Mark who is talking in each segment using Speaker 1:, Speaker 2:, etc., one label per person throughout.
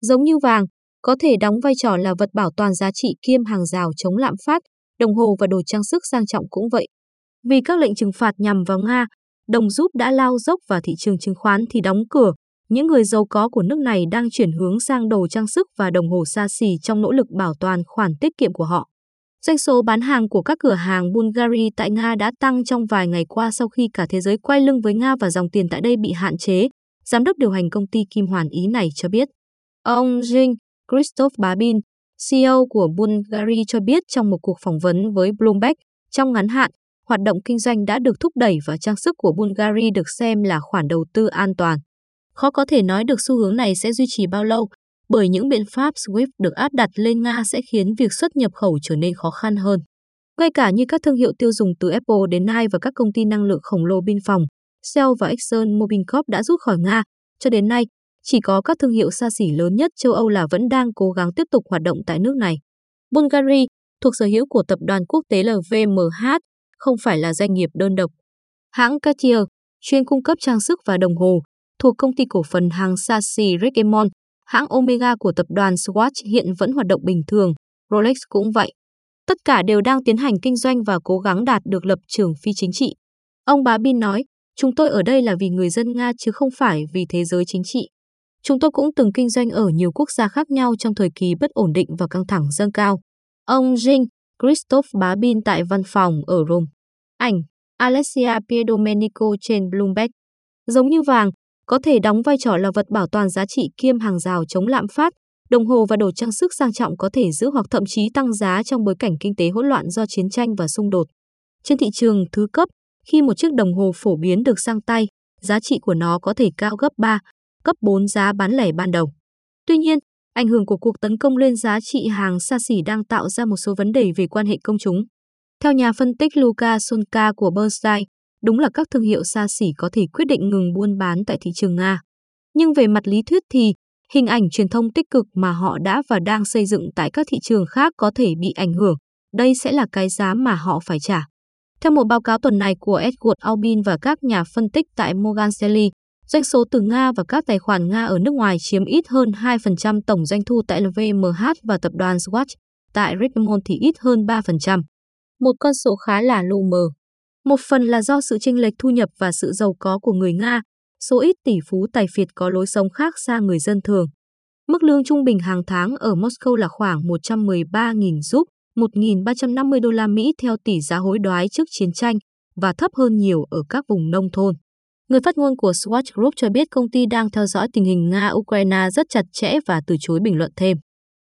Speaker 1: Giống như vàng, có thể đóng vai trò là vật bảo toàn giá trị kiêm hàng rào chống lạm phát, đồng hồ và đồ trang sức sang trọng cũng vậy. Vì các lệnh trừng phạt nhằm vào Nga, đồng rút đã lao dốc vào thị trường chứng khoán thì đóng cửa. Những người giàu có của nước này đang chuyển hướng sang đồ trang sức và đồng hồ xa xỉ trong nỗ lực bảo toàn khoản tiết kiệm của họ. Doanh số bán hàng của các cửa hàng Bulgari tại Nga đã tăng trong vài ngày qua sau khi cả thế giới quay lưng với Nga và dòng tiền tại đây bị hạn chế, giám đốc điều hành công ty Kim Hoàn Ý này cho biết. Ông Jean Christoph Babin, CEO của Bulgari cho biết trong một cuộc phỏng vấn với Bloomberg, trong ngắn hạn, hoạt động kinh doanh đã được thúc đẩy và trang sức của Bulgari được xem là khoản đầu tư an toàn. Khó có thể nói được xu hướng này sẽ duy trì bao lâu, bởi những biện pháp SWIFT được áp đặt lên Nga sẽ khiến việc xuất nhập khẩu trở nên khó khăn hơn. Ngay cả như các thương hiệu tiêu dùng từ Apple đến Nike và các công ty năng lượng khổng lồ biên phòng, Shell và Exxon Mobil Corp đã rút khỏi Nga, cho đến nay, chỉ có các thương hiệu xa xỉ lớn nhất châu Âu là vẫn đang cố gắng tiếp tục hoạt động tại nước này. Bulgari, thuộc sở hữu của tập đoàn quốc tế LVMH, không phải là doanh nghiệp đơn độc. Hãng Cartier, chuyên cung cấp trang sức và đồng hồ, thuộc công ty cổ phần hàng xa xỉ Richemont, hãng Omega của tập đoàn Swatch hiện vẫn hoạt động bình thường, Rolex cũng vậy. Tất cả đều đang tiến hành kinh doanh và cố gắng đạt được lập trường phi chính trị. Ông Bá Bin nói, chúng tôi ở đây là vì người dân Nga chứ không phải vì thế giới chính trị. Chúng tôi cũng từng kinh doanh ở nhiều quốc gia khác nhau trong thời kỳ bất ổn định và căng thẳng dâng cao. Ông Jing Christoph Bá Bin tại văn phòng ở Rome. Ảnh Alessia Piedomenico trên Bloomberg. Giống như vàng, có thể đóng vai trò là vật bảo toàn giá trị kiêm hàng rào chống lạm phát, đồng hồ và đồ trang sức sang trọng có thể giữ hoặc thậm chí tăng giá trong bối cảnh kinh tế hỗn loạn do chiến tranh và xung đột. Trên thị trường thứ cấp, khi một chiếc đồng hồ phổ biến được sang tay, giá trị của nó có thể cao gấp 3, cấp 4 giá bán lẻ ban đầu. Tuy nhiên, ảnh hưởng của cuộc tấn công lên giá trị hàng xa xỉ đang tạo ra một số vấn đề về quan hệ công chúng. Theo nhà phân tích Luca Sonka của Bernstein, đúng là các thương hiệu xa xỉ có thể quyết định ngừng buôn bán tại thị trường Nga. Nhưng về mặt lý thuyết thì, hình ảnh truyền thông tích cực mà họ đã và đang xây dựng tại các thị trường khác có thể bị ảnh hưởng. Đây sẽ là cái giá mà họ phải trả. Theo một báo cáo tuần này của Edward Albin và các nhà phân tích tại Morgan Stanley, doanh số từ Nga và các tài khoản Nga ở nước ngoài chiếm ít hơn 2% tổng doanh thu tại LVMH và tập đoàn Swatch, tại Richmond thì ít hơn 3%. Một con số khá là lù mờ. Một phần là do sự chênh lệch thu nhập và sự giàu có của người Nga, số ít tỷ phú tài phiệt có lối sống khác xa người dân thường. Mức lương trung bình hàng tháng ở Moscow là khoảng 113.000 rúp, 1.350 đô la Mỹ theo tỷ giá hối đoái trước chiến tranh và thấp hơn nhiều ở các vùng nông thôn. Người phát ngôn của Swatch Group cho biết công ty đang theo dõi tình hình Nga-Ukraine rất chặt chẽ và từ chối bình luận thêm.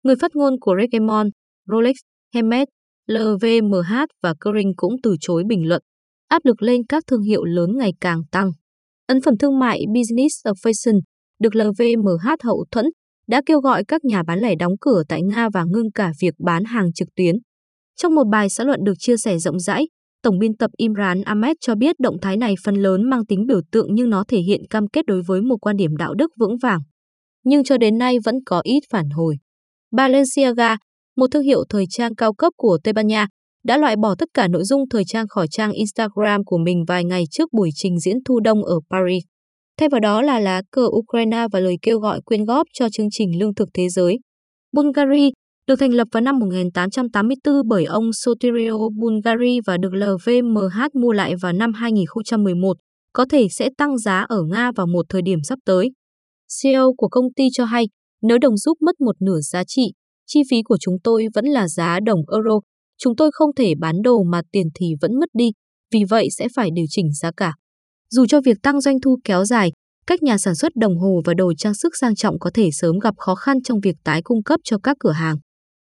Speaker 1: Người phát ngôn của Reggemon, Rolex, Hermes, LVMH và Kering cũng từ chối bình luận. Áp lực lên các thương hiệu lớn ngày càng tăng. Ấn phẩm thương mại Business of Fashion được LVMH hậu thuẫn đã kêu gọi các nhà bán lẻ đóng cửa tại Nga và ngưng cả việc bán hàng trực tuyến. Trong một bài xã luận được chia sẻ rộng rãi, Tổng biên tập Imran Ahmed cho biết động thái này phần lớn mang tính biểu tượng nhưng nó thể hiện cam kết đối với một quan điểm đạo đức vững vàng. Nhưng cho đến nay vẫn có ít phản hồi. Balenciaga, một thương hiệu thời trang cao cấp của Tây Ban Nha, đã loại bỏ tất cả nội dung thời trang khỏi trang Instagram của mình vài ngày trước buổi trình diễn thu đông ở Paris. Thay vào đó là lá cờ Ukraine và lời kêu gọi quyên góp cho chương trình lương thực thế giới. Bulgaria được thành lập vào năm 1884 bởi ông Sotirio Bulgari và được LVMH mua lại vào năm 2011, có thể sẽ tăng giá ở Nga vào một thời điểm sắp tới. CEO của công ty cho hay, nếu đồng rút mất một nửa giá trị, chi phí của chúng tôi vẫn là giá đồng euro. Chúng tôi không thể bán đồ mà tiền thì vẫn mất đi, vì vậy sẽ phải điều chỉnh giá cả. Dù cho việc tăng doanh thu kéo dài, các nhà sản xuất đồng hồ và đồ trang sức sang trọng có thể sớm gặp khó khăn trong việc tái cung cấp cho các cửa hàng.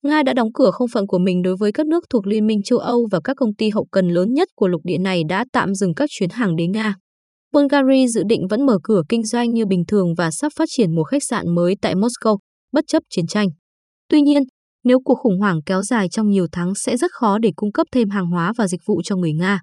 Speaker 1: Nga đã đóng cửa không phận của mình đối với các nước thuộc Liên minh châu Âu và các công ty hậu cần lớn nhất của lục địa này đã tạm dừng các chuyến hàng đến Nga. Bulgaria dự định vẫn mở cửa kinh doanh như bình thường và sắp phát triển một khách sạn mới tại Moscow, bất chấp chiến tranh. Tuy nhiên, nếu cuộc khủng hoảng kéo dài trong nhiều tháng sẽ rất khó để cung cấp thêm hàng hóa và dịch vụ cho người Nga.